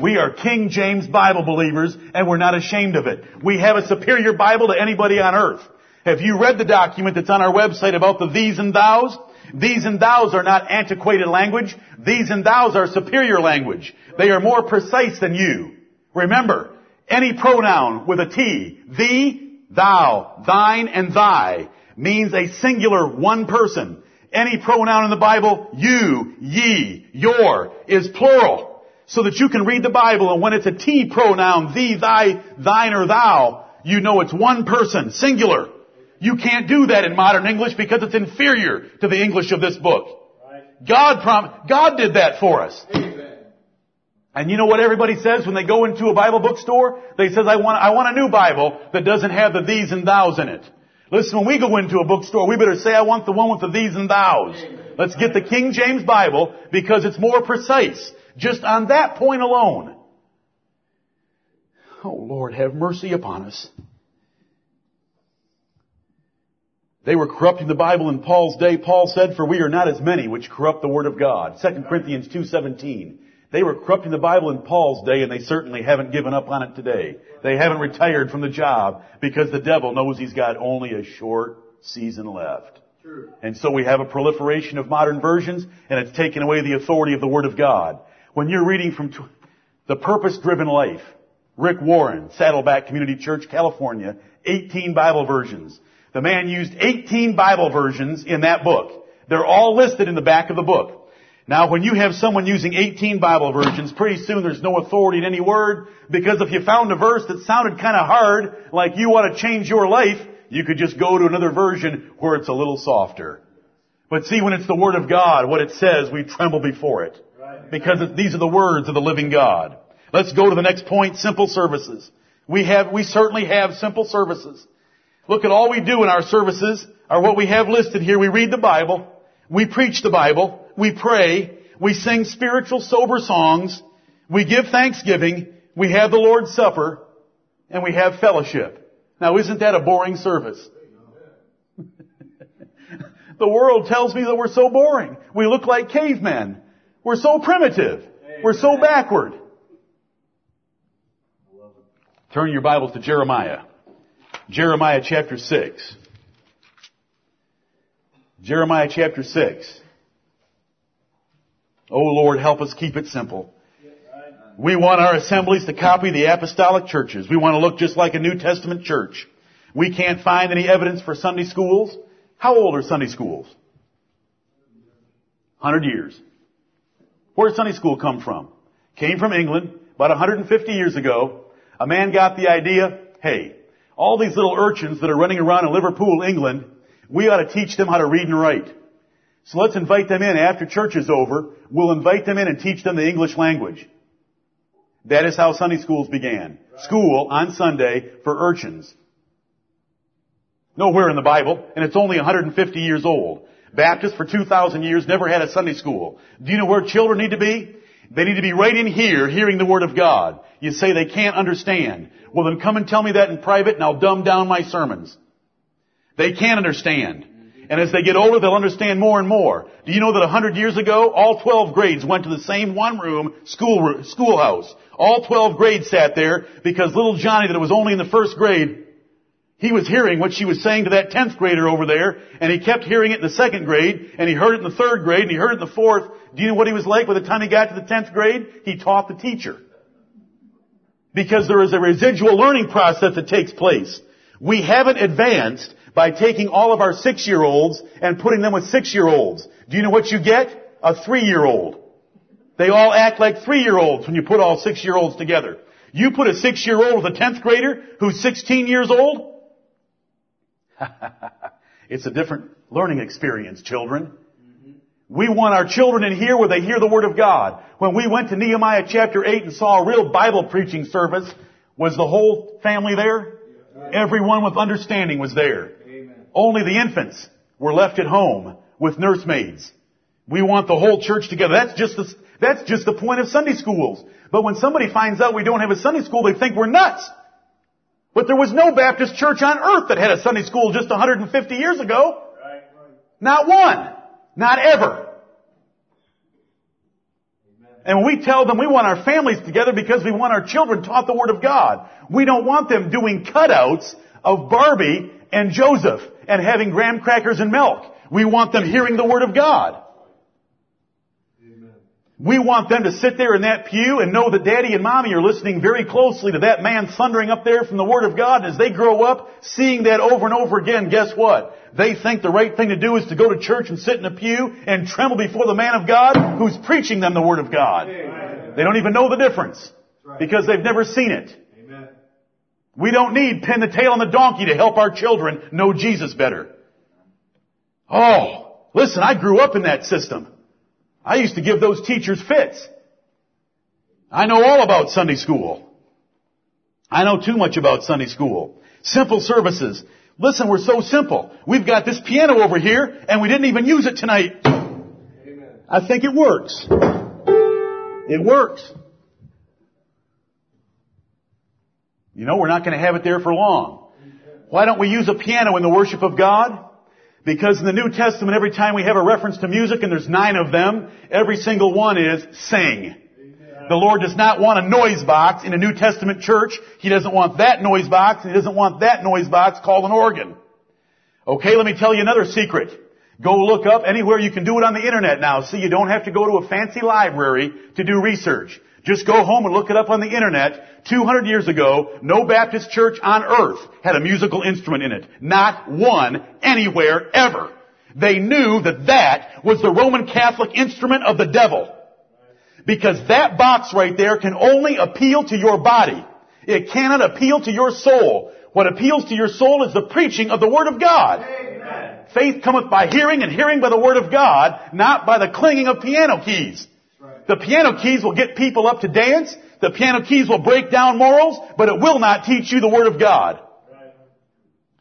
We are King James Bible believers and we're not ashamed of it. We have a superior Bible to anybody on earth. Have you read the document that's on our website about the these and thous? These and thous are not antiquated language. These and thous are superior language. They are more precise than you. Remember, any pronoun with a T, thee, thou, thine, and thy means a singular one person. Any pronoun in the Bible, you, ye, your, is plural. So that you can read the Bible and when it's a T pronoun, thee, thy, thine, or thou, you know it's one person, singular. You can't do that in modern English because it's inferior to the English of this book. God prom- God did that for us. And you know what everybody says when they go into a Bible bookstore? They says, I want, I want a new Bible that doesn't have the these and thous in it. Listen, when we go into a bookstore, we better say, I want the one with the these and thous. Let's get the King James Bible because it's more precise. Just on that point alone. Oh Lord, have mercy upon us. They were corrupting the Bible in Paul's day. Paul said, for we are not as many which corrupt the word of God. 2 Corinthians 2.17. They were corrupting the Bible in Paul's day and they certainly haven't given up on it today. They haven't retired from the job because the devil knows he's got only a short season left. True. And so we have a proliferation of modern versions and it's taken away the authority of the Word of God. When you're reading from The Purpose Driven Life, Rick Warren, Saddleback Community Church, California, 18 Bible versions. The man used 18 Bible versions in that book. They're all listed in the back of the book. Now when you have someone using 18 Bible versions, pretty soon there's no authority in any word, because if you found a verse that sounded kind of hard, like you want to change your life, you could just go to another version where it's a little softer. But see, when it's the Word of God, what it says, we tremble before it. Because these are the words of the living God. Let's go to the next point, simple services. We have, we certainly have simple services. Look at all we do in our services are what we have listed here. We read the Bible. We preach the Bible. We pray. We sing spiritual sober songs. We give thanksgiving. We have the Lord's Supper. And we have fellowship. Now isn't that a boring service? [LAUGHS] the world tells me that we're so boring. We look like cavemen. We're so primitive. We're so backward. Turn your Bibles to Jeremiah. Jeremiah chapter 6. Jeremiah chapter 6. Oh Lord, help us keep it simple. We want our assemblies to copy the apostolic churches. We want to look just like a New Testament church. We can't find any evidence for Sunday schools. How old are Sunday schools? Hundred years. Where did Sunday school come from? Came from England about 150 years ago. A man got the idea, hey, all these little urchins that are running around in Liverpool, England, we ought to teach them how to read and write. So let's invite them in after church is over. We'll invite them in and teach them the English language. That is how Sunday schools began. School on Sunday for urchins. Nowhere in the Bible, and it's only 150 years old. Baptists for 2,000 years never had a Sunday school. Do you know where children need to be? They need to be right in here hearing the Word of God. You say they can't understand. Well then come and tell me that in private and I'll dumb down my sermons. They can't understand. And as they get older, they'll understand more and more. Do you know that a hundred years ago, all 12 grades went to the same one room school, schoolhouse. All 12 grades sat there because little Johnny that was only in the first grade, he was hearing what she was saying to that 10th grader over there, and he kept hearing it in the second grade, and he heard it in the third grade, and he heard it in the fourth. Do you know what he was like by the time he got to the 10th grade? He taught the teacher. Because there is a residual learning process that takes place. We haven't advanced by taking all of our six-year-olds and putting them with six-year-olds. Do you know what you get? A three-year-old. They all act like three-year-olds when you put all six-year-olds together. You put a six-year-old with a tenth grader who's 16 years old? [LAUGHS] it's a different learning experience, children. We want our children in here where they hear the Word of God. When we went to Nehemiah chapter 8 and saw a real Bible preaching service, was the whole family there? Everyone with understanding was there. Only the infants were left at home with nursemaids. We want the whole church together. That's just the, that's just the point of Sunday schools. But when somebody finds out we don't have a Sunday school, they think we're nuts. But there was no Baptist church on earth that had a Sunday school just 150 years ago. Not one. Not ever. And we tell them we want our families together because we want our children taught the Word of God, we don't want them doing cutouts of Barbie and Joseph and having graham crackers and milk. We want them hearing the Word of God. We want them to sit there in that pew and know that daddy and mommy are listening very closely to that man thundering up there from the Word of God. And as they grow up, seeing that over and over again, guess what? They think the right thing to do is to go to church and sit in a pew and tremble before the man of God who's preaching them the Word of God. Amen. They don't even know the difference because they've never seen it. Amen. We don't need pin the tail on the donkey to help our children know Jesus better. Oh, listen, I grew up in that system. I used to give those teachers fits. I know all about Sunday school. I know too much about Sunday school. Simple services. Listen, we're so simple. We've got this piano over here and we didn't even use it tonight. Amen. I think it works. It works. You know, we're not going to have it there for long. Why don't we use a piano in the worship of God? Because in the New Testament, every time we have a reference to music, and there's nine of them, every single one is sing. The Lord does not want a noise box in a New Testament church. He doesn't want that noise box, He doesn't want that noise box called an organ. Okay, let me tell you another secret. Go look up anywhere you can do it on the internet now. See, you don't have to go to a fancy library to do research. Just go home and look it up on the internet. 200 years ago, no Baptist church on earth had a musical instrument in it. Not one anywhere ever. They knew that that was the Roman Catholic instrument of the devil. Because that box right there can only appeal to your body. It cannot appeal to your soul. What appeals to your soul is the preaching of the Word of God. Faith cometh by hearing and hearing by the Word of God, not by the clinging of piano keys. The piano keys will get people up to dance. The piano keys will break down morals, but it will not teach you the Word of God.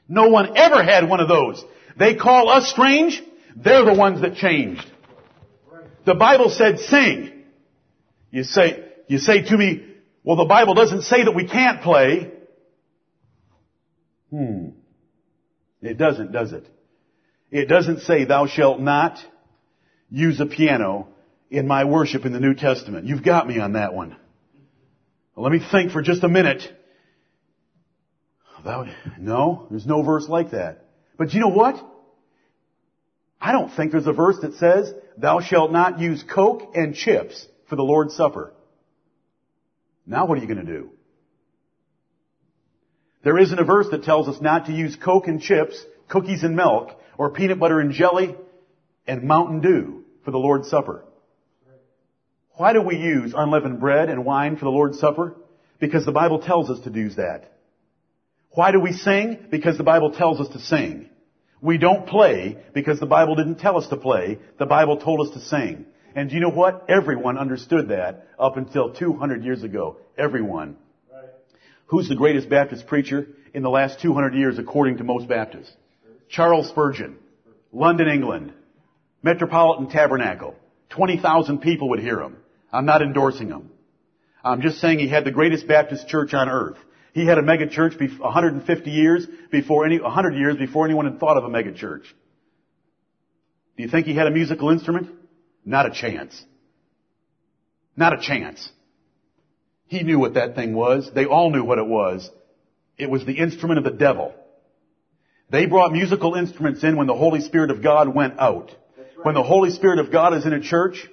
No one ever had one of those. They call us strange. They're the ones that changed. The Bible said sing. You say, you say to me, well the Bible doesn't say that we can't play. Hmm. It doesn't, does it? It doesn't say thou shalt not use a piano in my worship in the New Testament. You've got me on that one. Well, let me think for just a minute. no, there's no verse like that. But you know what? I don't think there's a verse that says, thou shalt not use Coke and chips for the Lord's Supper. Now what are you going to do? There isn't a verse that tells us not to use Coke and chips, cookies and milk, or peanut butter and jelly, and Mountain Dew for the Lord's Supper. Why do we use unleavened bread and wine for the Lord's Supper? Because the Bible tells us to do that. Why do we sing? Because the Bible tells us to sing. We don't play because the Bible didn't tell us to play. The Bible told us to sing. And you know what? Everyone understood that up until 200 years ago. Everyone. Right. Who's the greatest Baptist preacher in the last 200 years according to most Baptists? Charles Spurgeon. London, England. Metropolitan Tabernacle. 20,000 people would hear him. I'm not endorsing him. I'm just saying he had the greatest Baptist church on earth. He had a mega church 150 years before any, 100 years before anyone had thought of a mega church. Do you think he had a musical instrument? Not a chance. Not a chance. He knew what that thing was. They all knew what it was. It was the instrument of the devil. They brought musical instruments in when the Holy Spirit of God went out. Right. When the Holy Spirit of God is in a church,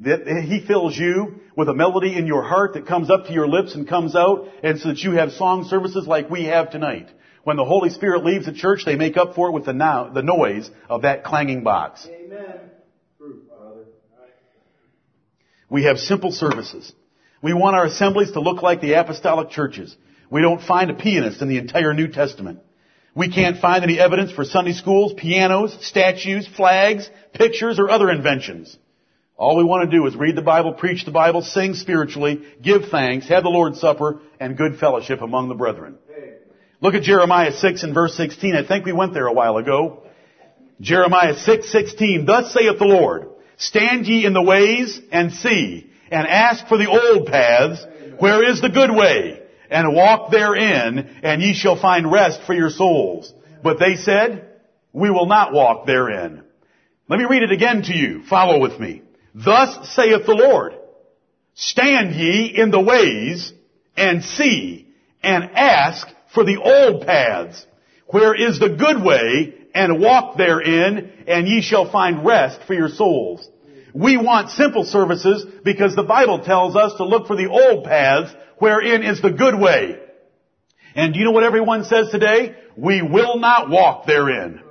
that He fills you with a melody in your heart that comes up to your lips and comes out, and so that you have song services like we have tonight. When the Holy Spirit leaves the church, they make up for it with the, now, the noise of that clanging box. Amen. True, brother. Right. We have simple services. We want our assemblies to look like the apostolic churches. We don't find a pianist in the entire New Testament. We can't find any evidence for Sunday schools, pianos, statues, flags, pictures, or other inventions. All we want to do is read the Bible, preach the Bible, sing spiritually, give thanks, have the Lord's Supper, and good fellowship among the brethren. Look at Jeremiah 6 and verse 16. I think we went there a while ago. Jeremiah 6, 16. Thus saith the Lord, Stand ye in the ways and see, and ask for the old paths, where is the good way, and walk therein, and ye shall find rest for your souls. But they said, We will not walk therein. Let me read it again to you. Follow with me. Thus saith the Lord, Stand ye in the ways and see and ask for the old paths, where is the good way, and walk therein, and ye shall find rest for your souls. We want simple services because the Bible tells us to look for the old paths, wherein is the good way. And do you know what everyone says today? We will not walk therein.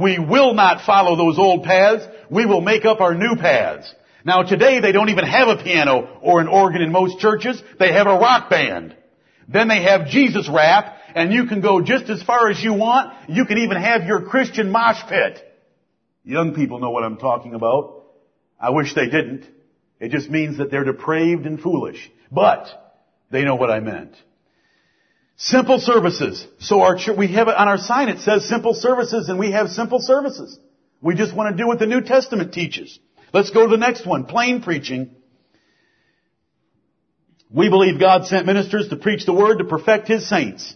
We will not follow those old paths. We will make up our new paths. Now today they don't even have a piano or an organ in most churches. They have a rock band. Then they have Jesus rap and you can go just as far as you want. You can even have your Christian mosh pit. Young people know what I'm talking about. I wish they didn't. It just means that they're depraved and foolish. But they know what I meant. Simple services. So our we have it on our sign. It says simple services, and we have simple services. We just want to do what the New Testament teaches. Let's go to the next one. Plain preaching. We believe God sent ministers to preach the word to perfect His saints.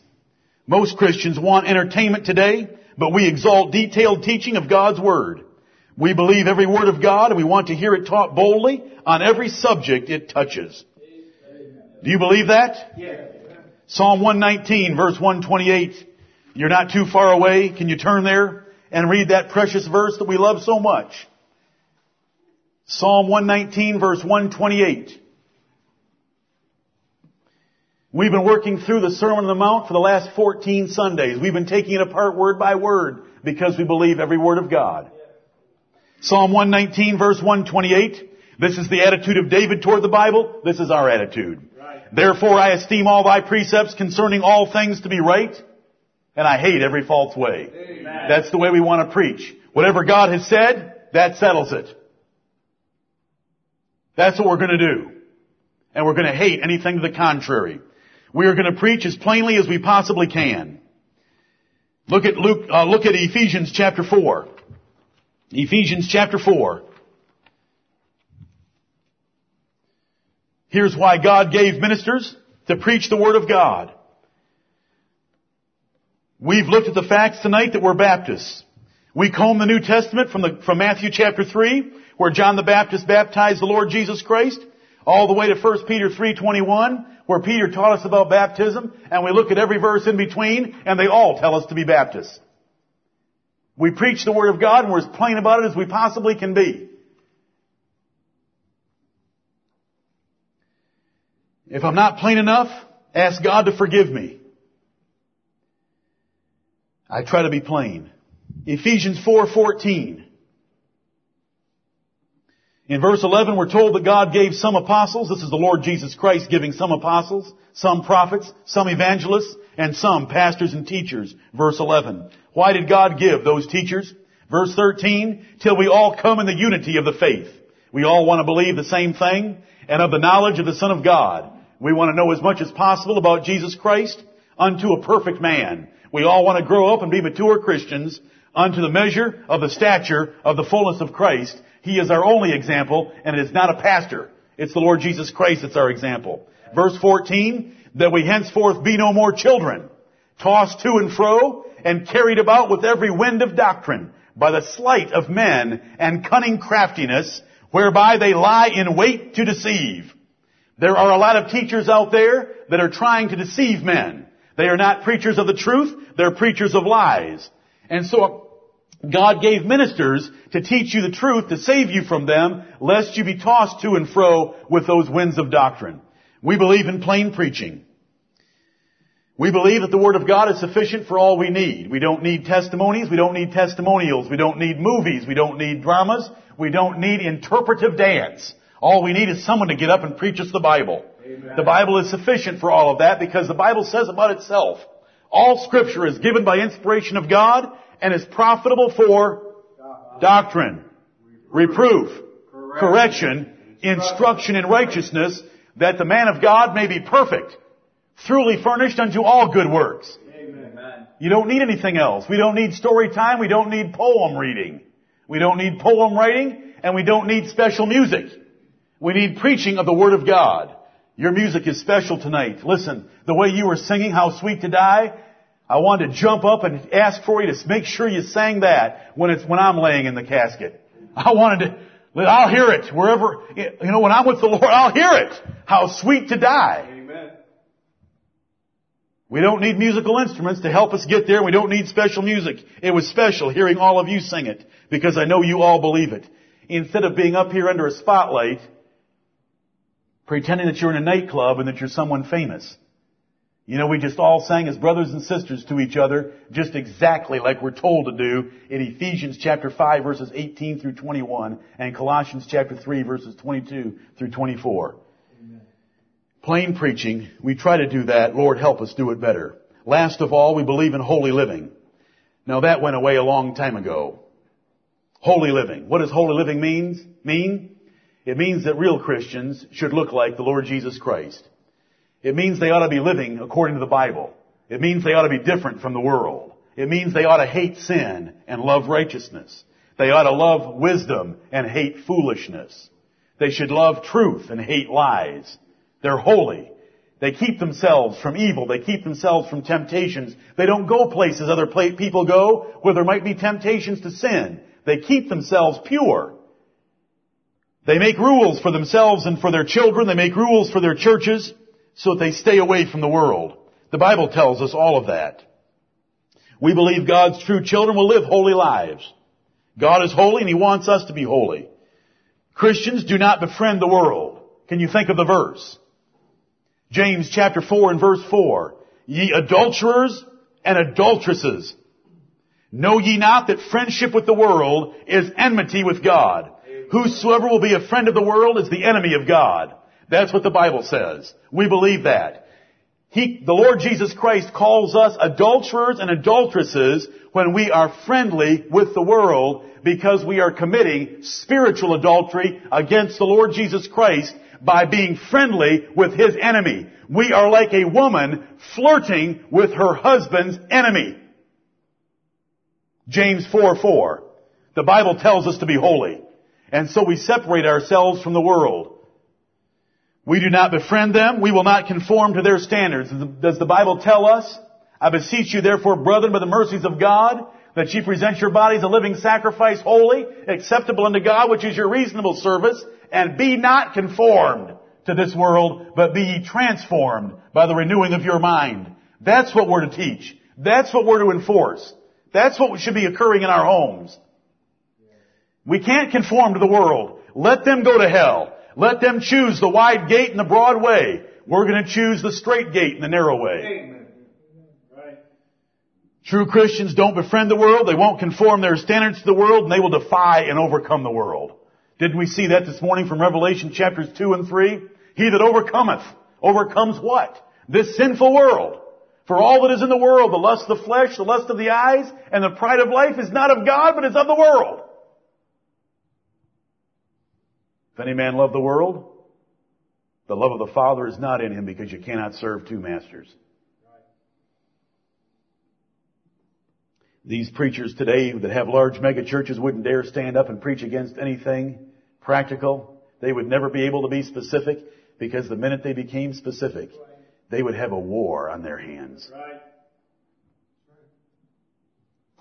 Most Christians want entertainment today, but we exalt detailed teaching of God's word. We believe every word of God and we want to hear it taught boldly on every subject it touches. Do you believe that? Yes. Psalm 119 verse 128. You're not too far away. Can you turn there and read that precious verse that we love so much? Psalm 119 verse 128. We've been working through the Sermon on the Mount for the last 14 Sundays. We've been taking it apart word by word because we believe every word of God. Psalm 119 verse 128. This is the attitude of David toward the Bible. This is our attitude. Therefore I esteem all thy precepts concerning all things to be right, and I hate every false way. Amen. That's the way we want to preach. Whatever God has said, that settles it. That's what we're going to do. And we're going to hate anything to the contrary. We are going to preach as plainly as we possibly can. Look at Luke, uh, look at Ephesians chapter 4. Ephesians chapter 4. Here's why God gave ministers to preach the Word of God. We've looked at the facts tonight that we're Baptists. We comb the New Testament from, the, from Matthew chapter 3, where John the Baptist baptized the Lord Jesus Christ. all the way to 1 Peter 3.21, where Peter taught us about baptism, and we look at every verse in between, and they all tell us to be Baptists. We preach the Word of God, and we're as plain about it as we possibly can be. If I'm not plain enough, ask God to forgive me. I try to be plain. Ephesians 4:14. In verse 11, we're told that God gave some apostles. This is the Lord Jesus Christ giving some apostles, some prophets, some evangelists, and some pastors and teachers. Verse 11. Why did God give those teachers? Verse 13, till we all come in the unity of the faith. We all want to believe the same thing and of the knowledge of the Son of God. We want to know as much as possible about Jesus Christ unto a perfect man. We all want to grow up and be mature Christians unto the measure of the stature of the fullness of Christ. He is our only example, and it is not a pastor. It's the Lord Jesus Christ that's our example. Verse 14, that we henceforth be no more children, tossed to and fro, and carried about with every wind of doctrine, by the sleight of men and cunning craftiness, whereby they lie in wait to deceive. There are a lot of teachers out there that are trying to deceive men. They are not preachers of the truth, they're preachers of lies. And so God gave ministers to teach you the truth, to save you from them, lest you be tossed to and fro with those winds of doctrine. We believe in plain preaching. We believe that the Word of God is sufficient for all we need. We don't need testimonies. We don't need testimonials. We don't need movies. We don't need dramas. We don't need interpretive dance. All we need is someone to get up and preach us the Bible. Amen. The Bible is sufficient for all of that because the Bible says about itself, all scripture is given by inspiration of God and is profitable for doctrine, reproof, correction, instruction in righteousness, that the man of God may be perfect, truly furnished unto all good works. Amen. You don't need anything else. We don't need story time. We don't need poem reading. We don't need poem writing, and we don't need special music. We need preaching of the Word of God. Your music is special tonight. Listen, the way you were singing, How Sweet to Die, I wanted to jump up and ask for you to make sure you sang that when it's, when I'm laying in the casket. I wanted to, I'll hear it wherever, you know, when I'm with the Lord, I'll hear it. How sweet to die. Amen. We don't need musical instruments to help us get there. We don't need special music. It was special hearing all of you sing it because I know you all believe it. Instead of being up here under a spotlight, pretending that you're in a nightclub and that you're someone famous. You know, we just all sang as brothers and sisters to each other, just exactly like we're told to do in Ephesians chapter 5 verses 18 through 21 and Colossians chapter 3 verses 22 through 24. Amen. Plain preaching, we try to do that. Lord help us do it better. Last of all, we believe in holy living. Now that went away a long time ago. Holy living. What does holy living means, mean? It means that real Christians should look like the Lord Jesus Christ. It means they ought to be living according to the Bible. It means they ought to be different from the world. It means they ought to hate sin and love righteousness. They ought to love wisdom and hate foolishness. They should love truth and hate lies. They're holy. They keep themselves from evil. They keep themselves from temptations. They don't go places other people go where there might be temptations to sin. They keep themselves pure. They make rules for themselves and for their children. They make rules for their churches so that they stay away from the world. The Bible tells us all of that. We believe God's true children will live holy lives. God is holy and He wants us to be holy. Christians do not befriend the world. Can you think of the verse? James chapter 4 and verse 4. Ye adulterers and adulteresses. Know ye not that friendship with the world is enmity with God? Whosoever will be a friend of the world is the enemy of God. That's what the Bible says. We believe that. He, the Lord Jesus Christ calls us adulterers and adulteresses when we are friendly with the world because we are committing spiritual adultery against the Lord Jesus Christ by being friendly with His enemy. We are like a woman flirting with her husband's enemy. James 4 4. The Bible tells us to be holy. And so we separate ourselves from the world. We do not befriend them. We will not conform to their standards. Does the Bible tell us? I beseech you therefore, brethren, by the mercies of God, that ye present your bodies a living sacrifice, holy, acceptable unto God, which is your reasonable service, and be not conformed to this world, but be ye transformed by the renewing of your mind. That's what we're to teach. That's what we're to enforce. That's what should be occurring in our homes. We can't conform to the world. Let them go to hell. Let them choose the wide gate and the broad way. We're going to choose the straight gate and the narrow way. Amen. Right. True Christians don't befriend the world. They won't conform their standards to the world and they will defy and overcome the world. Didn't we see that this morning from Revelation chapters 2 and 3? He that overcometh overcomes what? This sinful world. For all that is in the world, the lust of the flesh, the lust of the eyes, and the pride of life is not of God, but is of the world. If any man love the world, the love of the Father is not in him because you cannot serve two masters. These preachers today that have large mega churches wouldn't dare stand up and preach against anything practical. They would never be able to be specific because the minute they became specific, they would have a war on their hands.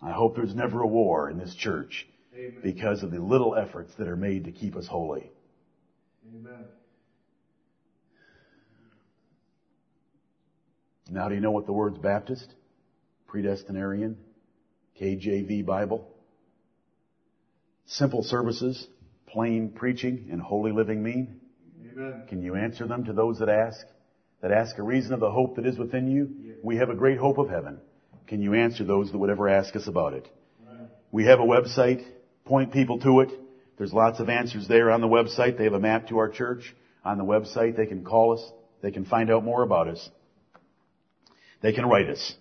I hope there's never a war in this church because of the little efforts that are made to keep us holy. Amen. Now do you know what the words Baptist, Predestinarian, KJV Bible, simple services, plain preaching, and holy living mean? Amen. Can you answer them to those that ask? That ask a reason of the hope that is within you? We have a great hope of heaven. Can you answer those that would ever ask us about it? Right. We have a website. Point people to it. There's lots of answers there on the website. They have a map to our church on the website. They can call us. They can find out more about us. They can write us.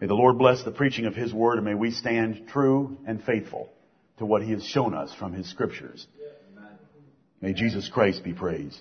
May the Lord bless the preaching of His Word and may we stand true and faithful to what He has shown us from His Scriptures. May Jesus Christ be praised.